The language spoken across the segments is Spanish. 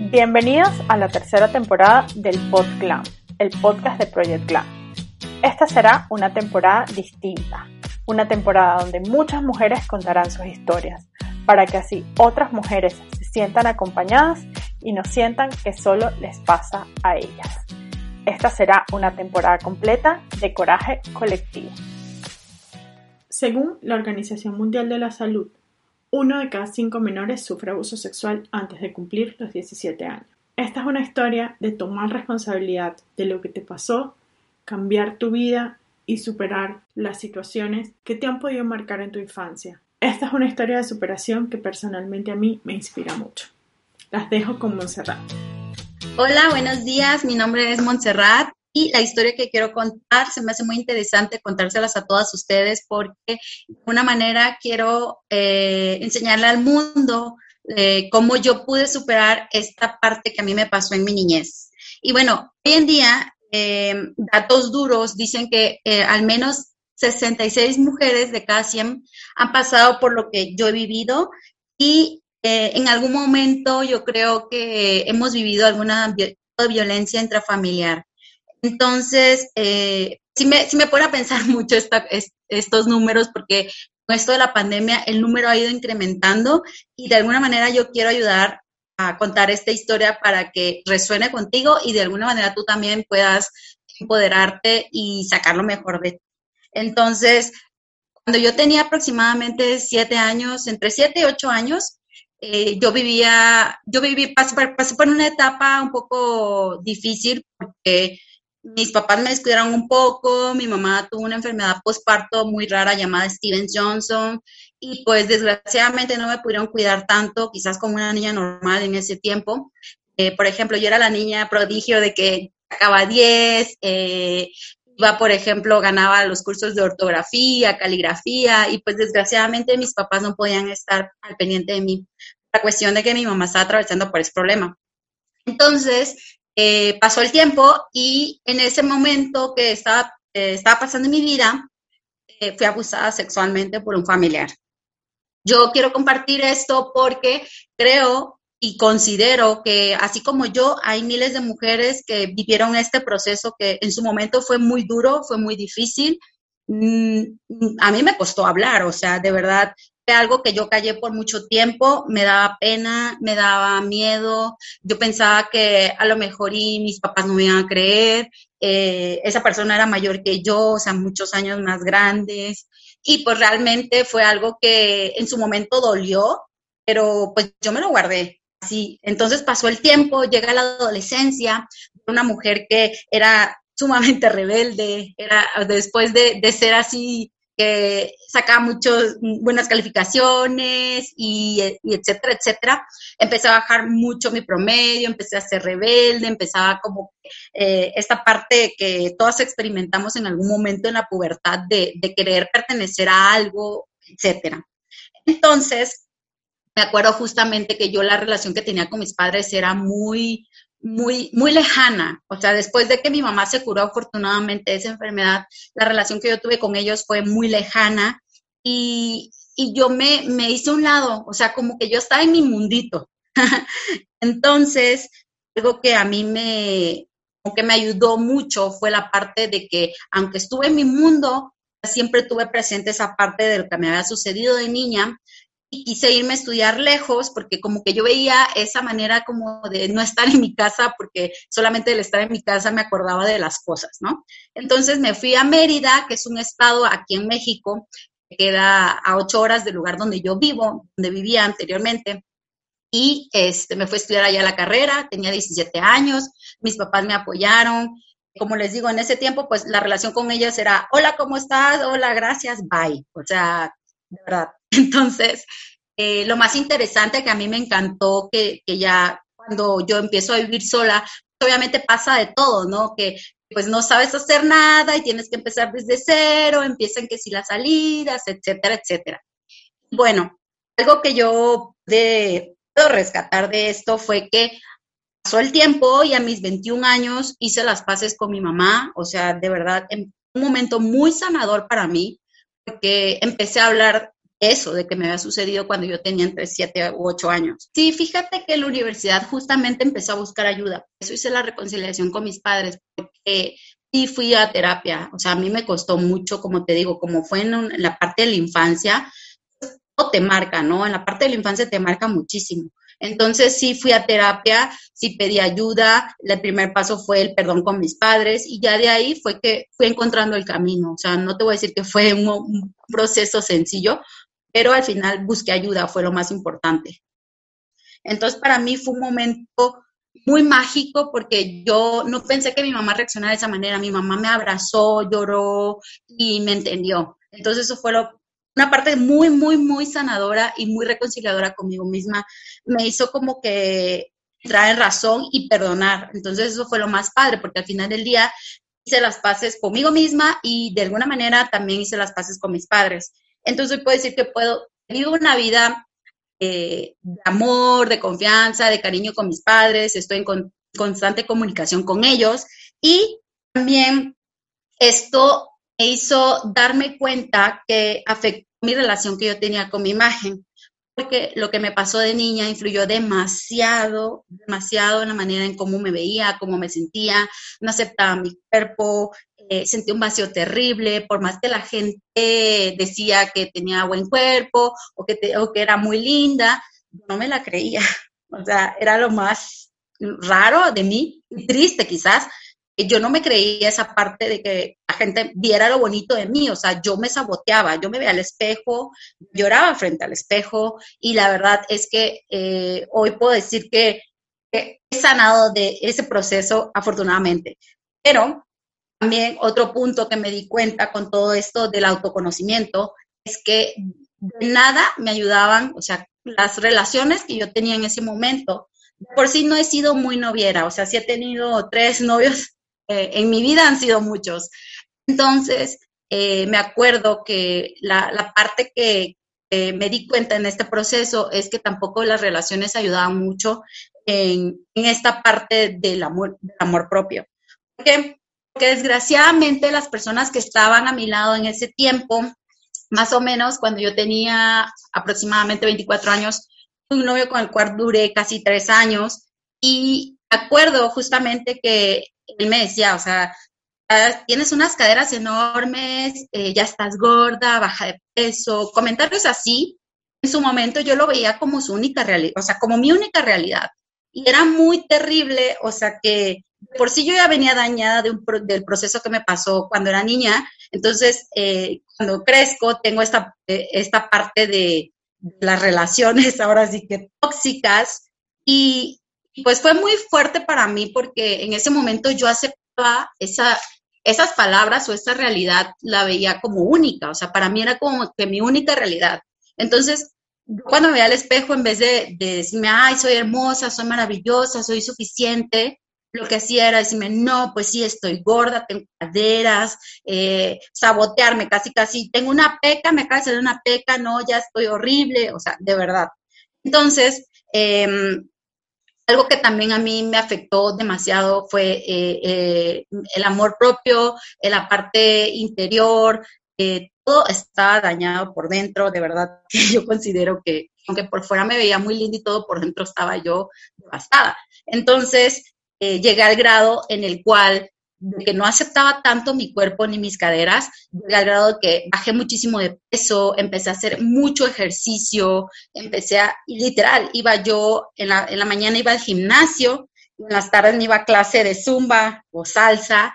Bienvenidos a la tercera temporada del Pod Clan, el podcast de Project Clan. Esta será una temporada distinta, una temporada donde muchas mujeres contarán sus historias, para que así otras mujeres se sientan acompañadas y no sientan que solo les pasa a ellas. Esta será una temporada completa de coraje colectivo. Según la Organización Mundial de la Salud, uno de cada cinco menores sufre abuso sexual antes de cumplir los 17 años. Esta es una historia de tomar responsabilidad de lo que te pasó, cambiar tu vida y superar las situaciones que te han podido marcar en tu infancia. Esta es una historia de superación que personalmente a mí me inspira mucho. Las dejo con Montserrat. Hola, buenos días. Mi nombre es Montserrat y la historia que quiero contar se me hace muy interesante contárselas a todas ustedes porque de una manera quiero eh, enseñarle al mundo eh, cómo yo pude superar esta parte que a mí me pasó en mi niñez. Y bueno, hoy en día, eh, datos duros dicen que al menos 66 mujeres de cada 100 han pasado por lo que yo he vivido y en algún momento yo creo que hemos vivido alguna violencia intrafamiliar. Entonces, eh, sí, me, sí me pone a pensar mucho estos números porque con esto de la pandemia el número ha ido incrementando y de alguna manera yo quiero ayudar a contar esta historia para que resuene contigo y de alguna manera tú también puedas empoderarte y sacar lo mejor de ti. Entonces, cuando yo tenía aproximadamente siete años, entre siete y ocho años, eh, yo vivía, yo viví, pasé, pasé por una etapa un poco difícil porque mis papás me descuidaron un poco, mi mamá tuvo una enfermedad postparto muy rara llamada Steven Johnson y pues desgraciadamente no me pudieron cuidar tanto, quizás como una niña normal en ese tiempo. Eh, por ejemplo, yo era la niña prodigio de que sacaba 10, eh, iba, por ejemplo, ganaba los cursos de ortografía, caligrafía y pues desgraciadamente mis papás no podían estar al pendiente de mí. La cuestión de que mi mamá estaba atravesando por ese problema. Entonces, eh, pasó el tiempo y en ese momento que estaba, eh, estaba pasando mi vida, eh, fui abusada sexualmente por un familiar. Yo quiero compartir esto porque creo y considero que así como yo, hay miles de mujeres que vivieron este proceso que en su momento fue muy duro, fue muy difícil. Mm, a mí me costó hablar, o sea, de verdad, algo que yo callé por mucho tiempo, me daba pena, me daba miedo, yo pensaba que a lo mejor y mis papás no me iban a creer, eh, esa persona era mayor que yo, o sea, muchos años más grandes, y pues realmente fue algo que en su momento dolió, pero pues yo me lo guardé. Así, entonces pasó el tiempo, llega la adolescencia, una mujer que era sumamente rebelde, era después de, de ser así que sacaba muchas buenas calificaciones y, etcétera, etcétera. Empecé a bajar mucho mi promedio, empecé a ser rebelde, empezaba como eh, esta parte que todas experimentamos en algún momento en la pubertad de, de querer pertenecer a algo, etcétera. Entonces, me acuerdo justamente que yo la relación que tenía con mis padres era muy, muy, muy lejana. O sea, después de que mi mamá se curó afortunadamente de esa enfermedad, la relación que yo tuve con ellos fue muy lejana y, y yo me, me hice un lado, o sea, como que yo estaba en mi mundito. Entonces, algo que a mí me, que me ayudó mucho fue la parte de que, aunque estuve en mi mundo, siempre tuve presente esa parte de lo que me había sucedido de niña y quise irme a estudiar lejos porque como que yo veía esa manera como de no estar en mi casa porque solamente el estar en mi casa me acordaba de las cosas, ¿no? Entonces me fui a Mérida, que es un estado aquí en México que queda a ocho horas del lugar donde yo vivo, donde vivía anteriormente. Y este, me fui a estudiar allá la carrera, tenía 17 años, mis papás me apoyaron, como les digo, en ese tiempo, pues la relación con ellos era, hola, ¿cómo estás? Hola, gracias, bye. O sea, Entonces, eh, lo más interesante que a mí me encantó que, que ya cuando yo empiezo a vivir sola, obviamente pasa de todo, ¿no? Que pues no sabes hacer nada y tienes que empezar desde cero, empiezan que si las salidas, etcétera, etcétera. Bueno, algo que yo de, puedo rescatar de esto fue que pasó el tiempo y a mis 21 años hice las paces con mi mamá, o sea, de verdad, en un momento muy sanador para mí, porque empecé a hablar eso, de que me había sucedido cuando yo tenía entre 7 u 8 años. Sí, fíjate que en la universidad justamente empecé a buscar ayuda. Eso hice la reconciliación con mis padres, porque sí fui a terapia. O sea, a mí me costó mucho, como te digo, como fue en, la parte de la infancia, todo te marca, ¿no? En la parte de la infancia te marca muchísimo. Entonces sí fui a terapia, sí pedí ayuda, el primer paso fue el perdón con mis padres y ya de ahí fue que fui encontrando el camino. O sea, no te voy a decir que fue un, proceso sencillo, pero al final busqué ayuda, fue lo más importante. Entonces para mí fue un momento muy mágico porque yo no pensé que mi mamá reaccionara de esa manera. Mi mamá me abrazó, lloró y me entendió. Entonces eso fue lo, una parte muy, muy, muy sanadora y muy reconciliadora conmigo misma. Me hizo como que traer razón y perdonar. Entonces eso fue lo más padre, porque al final del día hice las paces conmigo misma y de alguna manera también hice las paces con mis padres. Entonces puedo decir que puedo, vivo una vida eh, de amor, de confianza, de cariño con mis padres, estoy en constante comunicación con ellos y también esto me hizo darme cuenta que afectó mi relación que yo tenía con mi imagen, porque lo que me pasó de niña influyó demasiado, demasiado en la manera en cómo me veía, cómo me sentía, no aceptaba mi cuerpo, eh, sentí un vacío terrible, por más que la gente decía que tenía buen cuerpo o que, o que era muy linda, no me la creía. O sea, era lo más raro de mí, triste quizás, yo no me creía esa parte de que la gente viera lo bonito de mí, o sea, yo me saboteaba, yo me veía al espejo, lloraba frente al espejo y la verdad es que eh, hoy puedo decir que, he sanado de ese proceso afortunadamente. Pero también otro punto que me di cuenta con todo esto del autoconocimiento es que de nada me ayudaban, o sea, las relaciones que yo tenía en ese momento, por sí no he sido muy noviera, o sea, sí he tenido tres novios eh, en mi vida han sido muchos. Entonces, eh, me acuerdo que la, parte que me di cuenta en este proceso es que tampoco las relaciones ayudaban mucho en, esta parte del amor, del amor propio. Porque, porque desgraciadamente las personas que estaban a mi lado en ese tiempo, más o menos cuando yo tenía aproximadamente 24 años, un novio con el cual duré casi tres años y acuerdo justamente que él me decía, o sea, tienes unas caderas enormes, eh, ya estás gorda, baja de peso, comentarios así, en su momento yo lo veía como su única realidad, o sea, como mi única realidad. Y era muy terrible, o sea, que por sí yo ya venía dañada de un, del proceso que me pasó cuando era niña, entonces eh, cuando crezco tengo esta, eh, esta parte de las relaciones ahora sí que tóxicas y, pues fue muy fuerte para mí porque en ese momento yo aceptaba esa, esas palabras o esa realidad, la veía como única, o sea, para mí era como que mi única realidad. Entonces, cuando me veía al espejo, en vez de, decirme, ay, soy hermosa, soy maravillosa, soy suficiente, lo que hacía era decirme, no, pues sí, estoy gorda, tengo caderas, eh, sabotearme casi, casi, tengo una peca, me acaba de salir una peca, no, ya estoy horrible, o sea, de verdad. Entonces, eh, algo que también a mí me afectó demasiado fue eh, eh, el amor propio, la parte interior, eh, todo estaba dañado por dentro, de verdad que yo considero que aunque por fuera me veía muy linda y todo, por dentro estaba yo devastada. Entonces, llegué al grado en el cual de que no aceptaba tanto mi cuerpo ni mis caderas, al grado que bajé muchísimo de peso, empecé a hacer mucho ejercicio, empecé a, literal, iba yo, en la, en la mañana iba al gimnasio, en las tardes me iba a clase de zumba o salsa,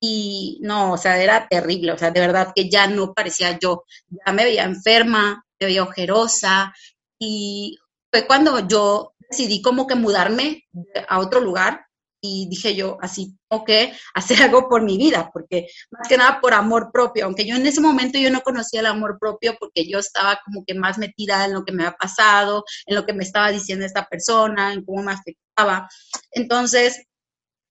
y no, o sea, era terrible, o sea, de verdad que ya no parecía yo, ya me veía enferma, me veía ojerosa, y fue cuando yo decidí como que mudarme a otro lugar, y dije yo, así tengo que hacer algo por mi vida, porque más que nada por amor propio, aunque yo en ese momento yo no conocía el amor propio porque yo estaba como que más metida en lo que me había pasado, en lo que me estaba diciendo esta persona, en cómo me afectaba. Entonces,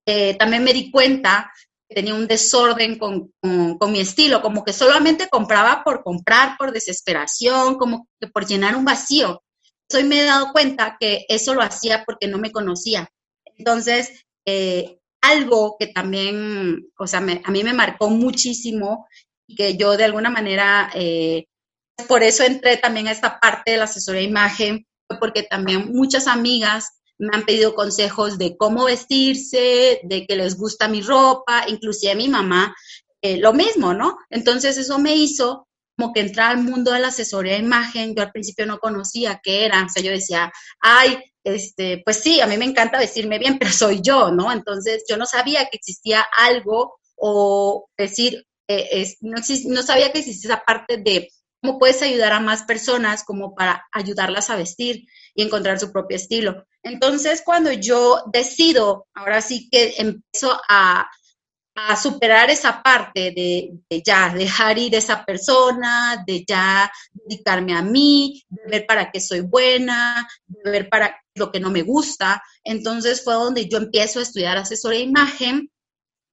eh, también me di cuenta que tenía un desorden con, con, mi estilo, como que solamente compraba por comprar, por desesperación, como que por llenar un vacío. Hoy me he dado cuenta que eso lo hacía porque no me conocía. Entonces, eh, algo que también, o sea, a mí me marcó muchísimo que yo de alguna manera, eh, por eso entré también a esta parte de la asesoría de imagen, porque también muchas amigas me han pedido consejos de cómo vestirse, de que les gusta mi ropa, inclusive mi mamá, eh, lo mismo, ¿no? Entonces eso me hizo como que entrar al mundo de la asesoría de imagen, yo al principio no conocía qué era, o sea, yo decía, ay, este, pues sí, a mí me encanta vestirme bien, pero soy yo, ¿no? Entonces yo no sabía que existía algo o decir, eh, no, sabía que existía esa parte de cómo puedes ayudar a más personas como para ayudarlas a vestir y encontrar su propio estilo. Entonces, cuando yo decido, ahora sí que empiezo a superar esa parte de, ya dejar ir esa persona, de ya dedicarme a mí, de ver para qué soy buena, de ver para lo que no me gusta. Entonces fue donde yo empiezo a estudiar asesoría de imagen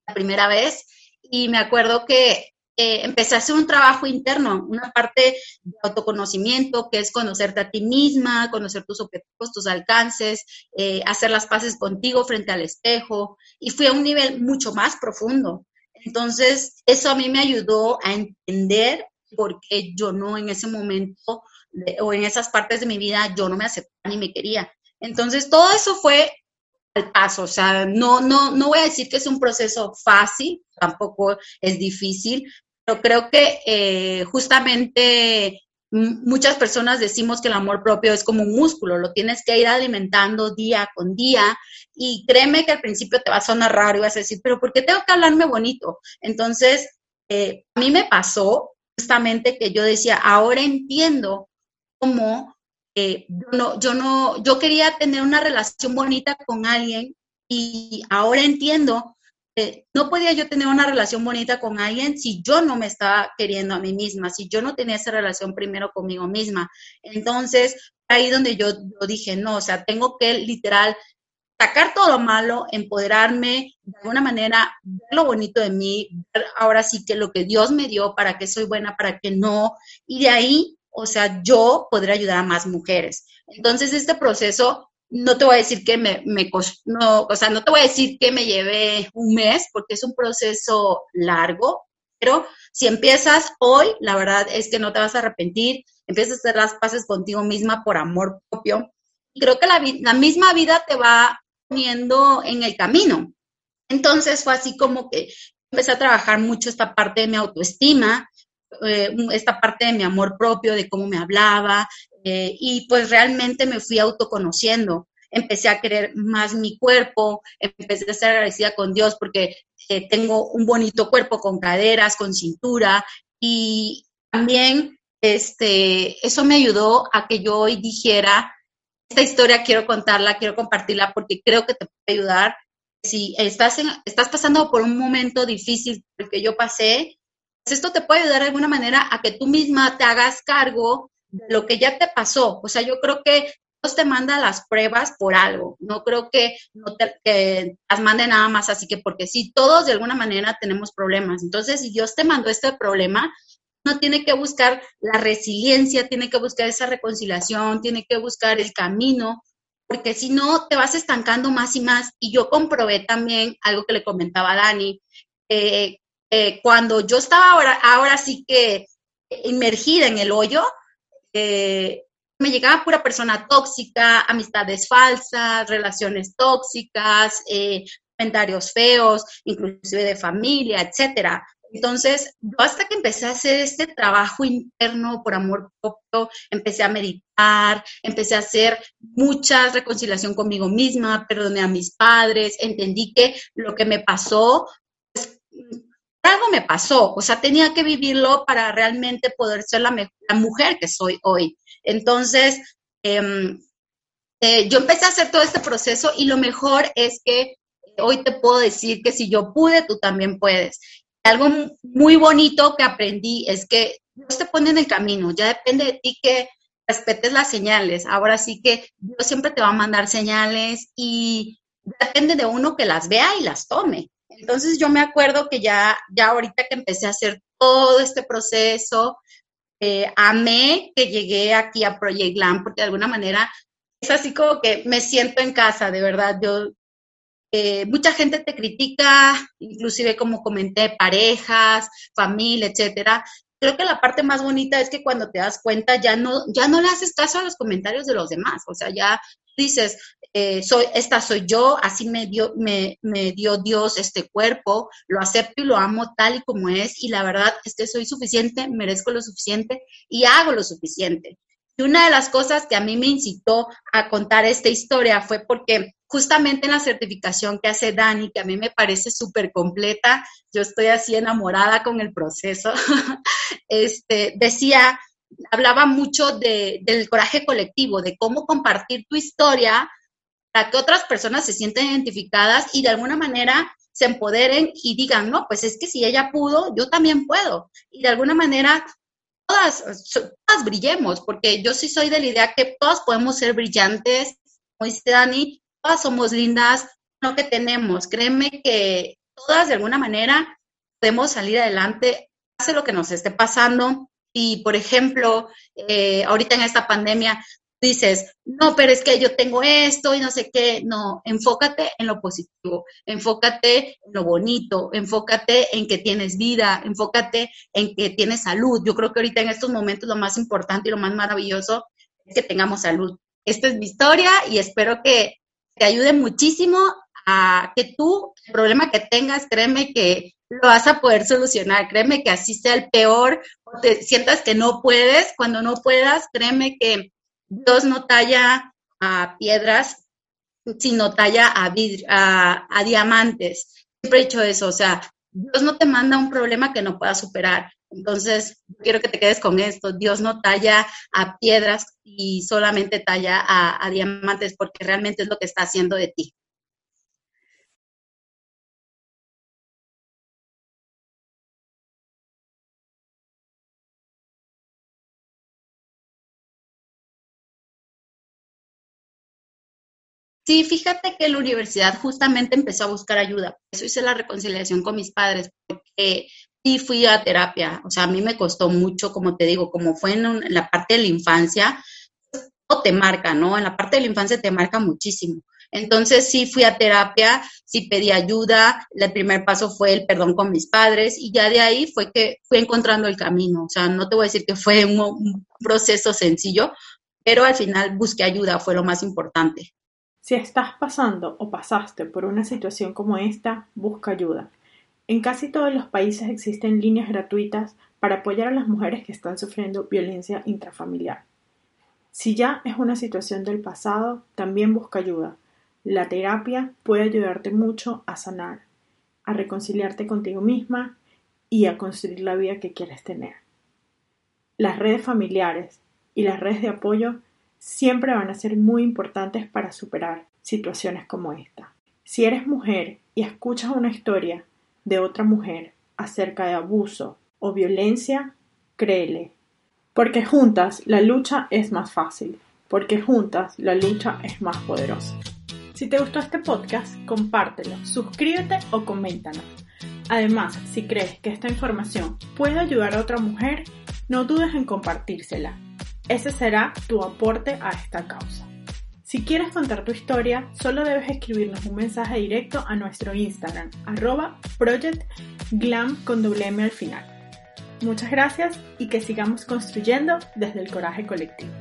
la primera vez y me acuerdo que eh, empecé a hacer un trabajo interno, una parte de autoconocimiento, que es conocerte a ti misma, conocer tus objetivos, tus alcances, eh, hacer las paces contigo frente al espejo, y fui a un nivel mucho más profundo. Entonces, eso a mí me ayudó a entender por qué yo no en ese momento o en esas partes de mi vida yo no me aceptaba ni me quería. Entonces, todo eso fue al paso, o sea, no, no, no voy a decir que es un proceso fácil, tampoco es difícil, pero creo que eh, justamente muchas personas decimos que el amor propio es como un músculo, lo tienes que ir alimentando día con día y créeme que al principio te va a sonar raro y vas a decir, pero ¿por qué tengo que hablarme bonito? Entonces, eh, a mí me pasó justamente que yo decía, ahora entiendo cómo eh, yo, no, yo quería tener una relación bonita con alguien y ahora entiendo que no podía yo tener una relación bonita con alguien si yo no me estaba queriendo a mí misma, si yo no tenía esa relación primero conmigo misma. Entonces, ahí donde yo, yo dije, no, o sea, tengo que literal sacar todo lo malo, empoderarme, de alguna manera, ver lo bonito de mí, ver ahora sí que lo que Dios me dio, para que soy buena, para que no, y de ahí o sea, yo podré ayudar a más mujeres. Entonces, este proceso, no te voy a decir que me, me no, o sea, no te voy a decir que me lleve un mes, porque es un proceso largo, pero si empiezas hoy, la verdad es que no te vas a arrepentir, empiezas a hacer las paces contigo misma por amor propio. Y creo que la, la misma vida te va poniendo en el camino. Entonces fue así como que empecé a trabajar mucho esta parte de mi autoestima, eh, esta parte de mi amor propio, de cómo me hablaba, eh, y pues realmente me fui autoconociendo. Empecé a querer más mi cuerpo, empecé a estar agradecida con Dios porque eh, tengo un bonito cuerpo con caderas, con cintura, y también este, eso me ayudó a que yo hoy dijera, esta historia quiero contarla, quiero compartirla porque creo que te puede ayudar. Si estás, estás pasando por un momento difícil, que yo pasé, esto te puede ayudar de alguna manera a que tú misma te hagas cargo de lo que ya te pasó. O sea, yo creo que Dios te manda las pruebas por algo. No creo que, no te, las mande nada más así que porque sí, todos de alguna manera tenemos problemas. Entonces, si Dios te mandó este problema, no tiene que buscar la resiliencia, tiene que buscar esa reconciliación, tiene que buscar el camino, porque si no te vas estancando más y más. Y yo comprobé también algo que le comentaba Dani, eh, eh, cuando yo estaba ahora, ahora sí que inmergida en el hoyo, eh, me llegaba pura persona tóxica, amistades falsas, relaciones tóxicas, eh, comentarios feos, inclusive de familia, etcétera. Entonces, yo hasta que empecé a hacer este trabajo interno por amor propio, empecé a meditar, empecé a hacer mucha reconciliación conmigo misma, perdoné a mis padres, entendí que lo que me pasó algo me pasó, o sea, tenía que vivirlo para realmente poder ser la, mujer que soy hoy. Entonces, em, eh, yo empecé a hacer todo este proceso y lo mejor es que Hoy te puedo decir que si yo pude, tú también puedes. Algo muy bonito que aprendí es que Dios te pone en el camino, ya depende de ti que respetes las señales. Ahora sí que Dios siempre te va a mandar señales y depende de uno que las vea y las tome. Entonces yo me acuerdo que ya, ya ahorita que empecé a hacer todo este proceso, eh, amé que llegué aquí a Project Glam porque de alguna manera es así como que me siento en casa, de verdad. Yo, eh, mucha gente te critica, inclusive como comenté, parejas, familia, etcétera, creo que la parte más bonita es que cuando te das cuenta ya no, ya no le haces caso a los comentarios de los demás, o sea, ya dices, eh, soy, esta soy yo, así me dio, me, dio Dios este cuerpo, lo acepto y lo amo tal y como es, y la verdad es que soy suficiente, merezco lo suficiente y hago lo suficiente. Y una de las cosas que a mí me incitó a contar esta historia fue porque justamente en la certificación que hace Dani, que a mí me parece súper completa, yo estoy así enamorada con el proceso, este, decía, hablaba mucho de, del coraje colectivo, de cómo compartir tu historia para que otras personas se sientan identificadas y de alguna manera se empoderen y digan, no, pues es que si ella pudo, yo también puedo. Y de alguna manera todas, todas brillemos, porque yo sí soy de la idea que todas podemos ser brillantes, como dice Dani, todas somos lindas, lo que tenemos. Créeme que todas de alguna manera podemos salir adelante, hace lo que nos esté pasando. Y, por ejemplo, eh, ahorita en esta pandemia dices, no, pero es que yo tengo esto y no sé qué. No, enfócate en lo positivo, enfócate en lo bonito, enfócate en que tienes vida, enfócate en que tienes salud. Yo creo que ahorita en estos momentos lo más importante y lo más maravilloso es que tengamos salud. Esta es mi historia y espero que te ayude muchísimo a que tú, el problema que tengas, créeme que lo vas a poder solucionar. Créeme que así sea el peor, o te sientas que no puedes, cuando no puedas, créeme que Dios no talla a piedras, sino talla a, a, diamantes. Siempre he dicho eso, o sea, Dios no te manda un problema que no puedas superar. Entonces, quiero que te quedes con esto. Dios no talla a piedras y solamente talla a, diamantes porque realmente es lo que está haciendo de ti. Sí, fíjate que la universidad justamente empezó a buscar ayuda. eso hice la reconciliación con mis padres, porque sí fui a terapia, o sea, a mí me costó mucho, como te digo, como fue en, la parte de la infancia, no te marca, ¿no? En la parte de la infancia te marca muchísimo. Entonces sí fui a terapia, sí pedí ayuda, el primer paso fue el perdón con mis padres y ya de ahí fue que fui encontrando el camino. O sea, no te voy a decir que fue un, un proceso sencillo, pero al final busqué ayuda, fue lo más importante. Si estás pasando o pasaste por una situación como esta, busca ayuda. En casi todos los países existen líneas gratuitas para apoyar a las mujeres que están sufriendo violencia intrafamiliar. Si ya es una situación del pasado, también busca ayuda. La terapia puede ayudarte mucho a sanar, a reconciliarte contigo misma y a construir la vida que quieres tener. Las redes familiares y las redes de apoyo siempre van a ser muy importantes para superar situaciones como esta. Si eres mujer y escuchas una historia de otra mujer acerca de abuso o violencia, créele. Porque juntas la lucha es más fácil, porque juntas la lucha es más poderosa. Si te gustó este podcast, compártelo, suscríbete o coméntanos. Además, si crees que esta información puede ayudar a otra mujer, no dudes en compartírsela. Ese será tu aporte a esta causa. Si quieres contar tu historia, solo debes escribirnos un mensaje directo a nuestro Instagram, arroba projectglam con al final. Muchas gracias y que sigamos construyendo desde el coraje colectivo.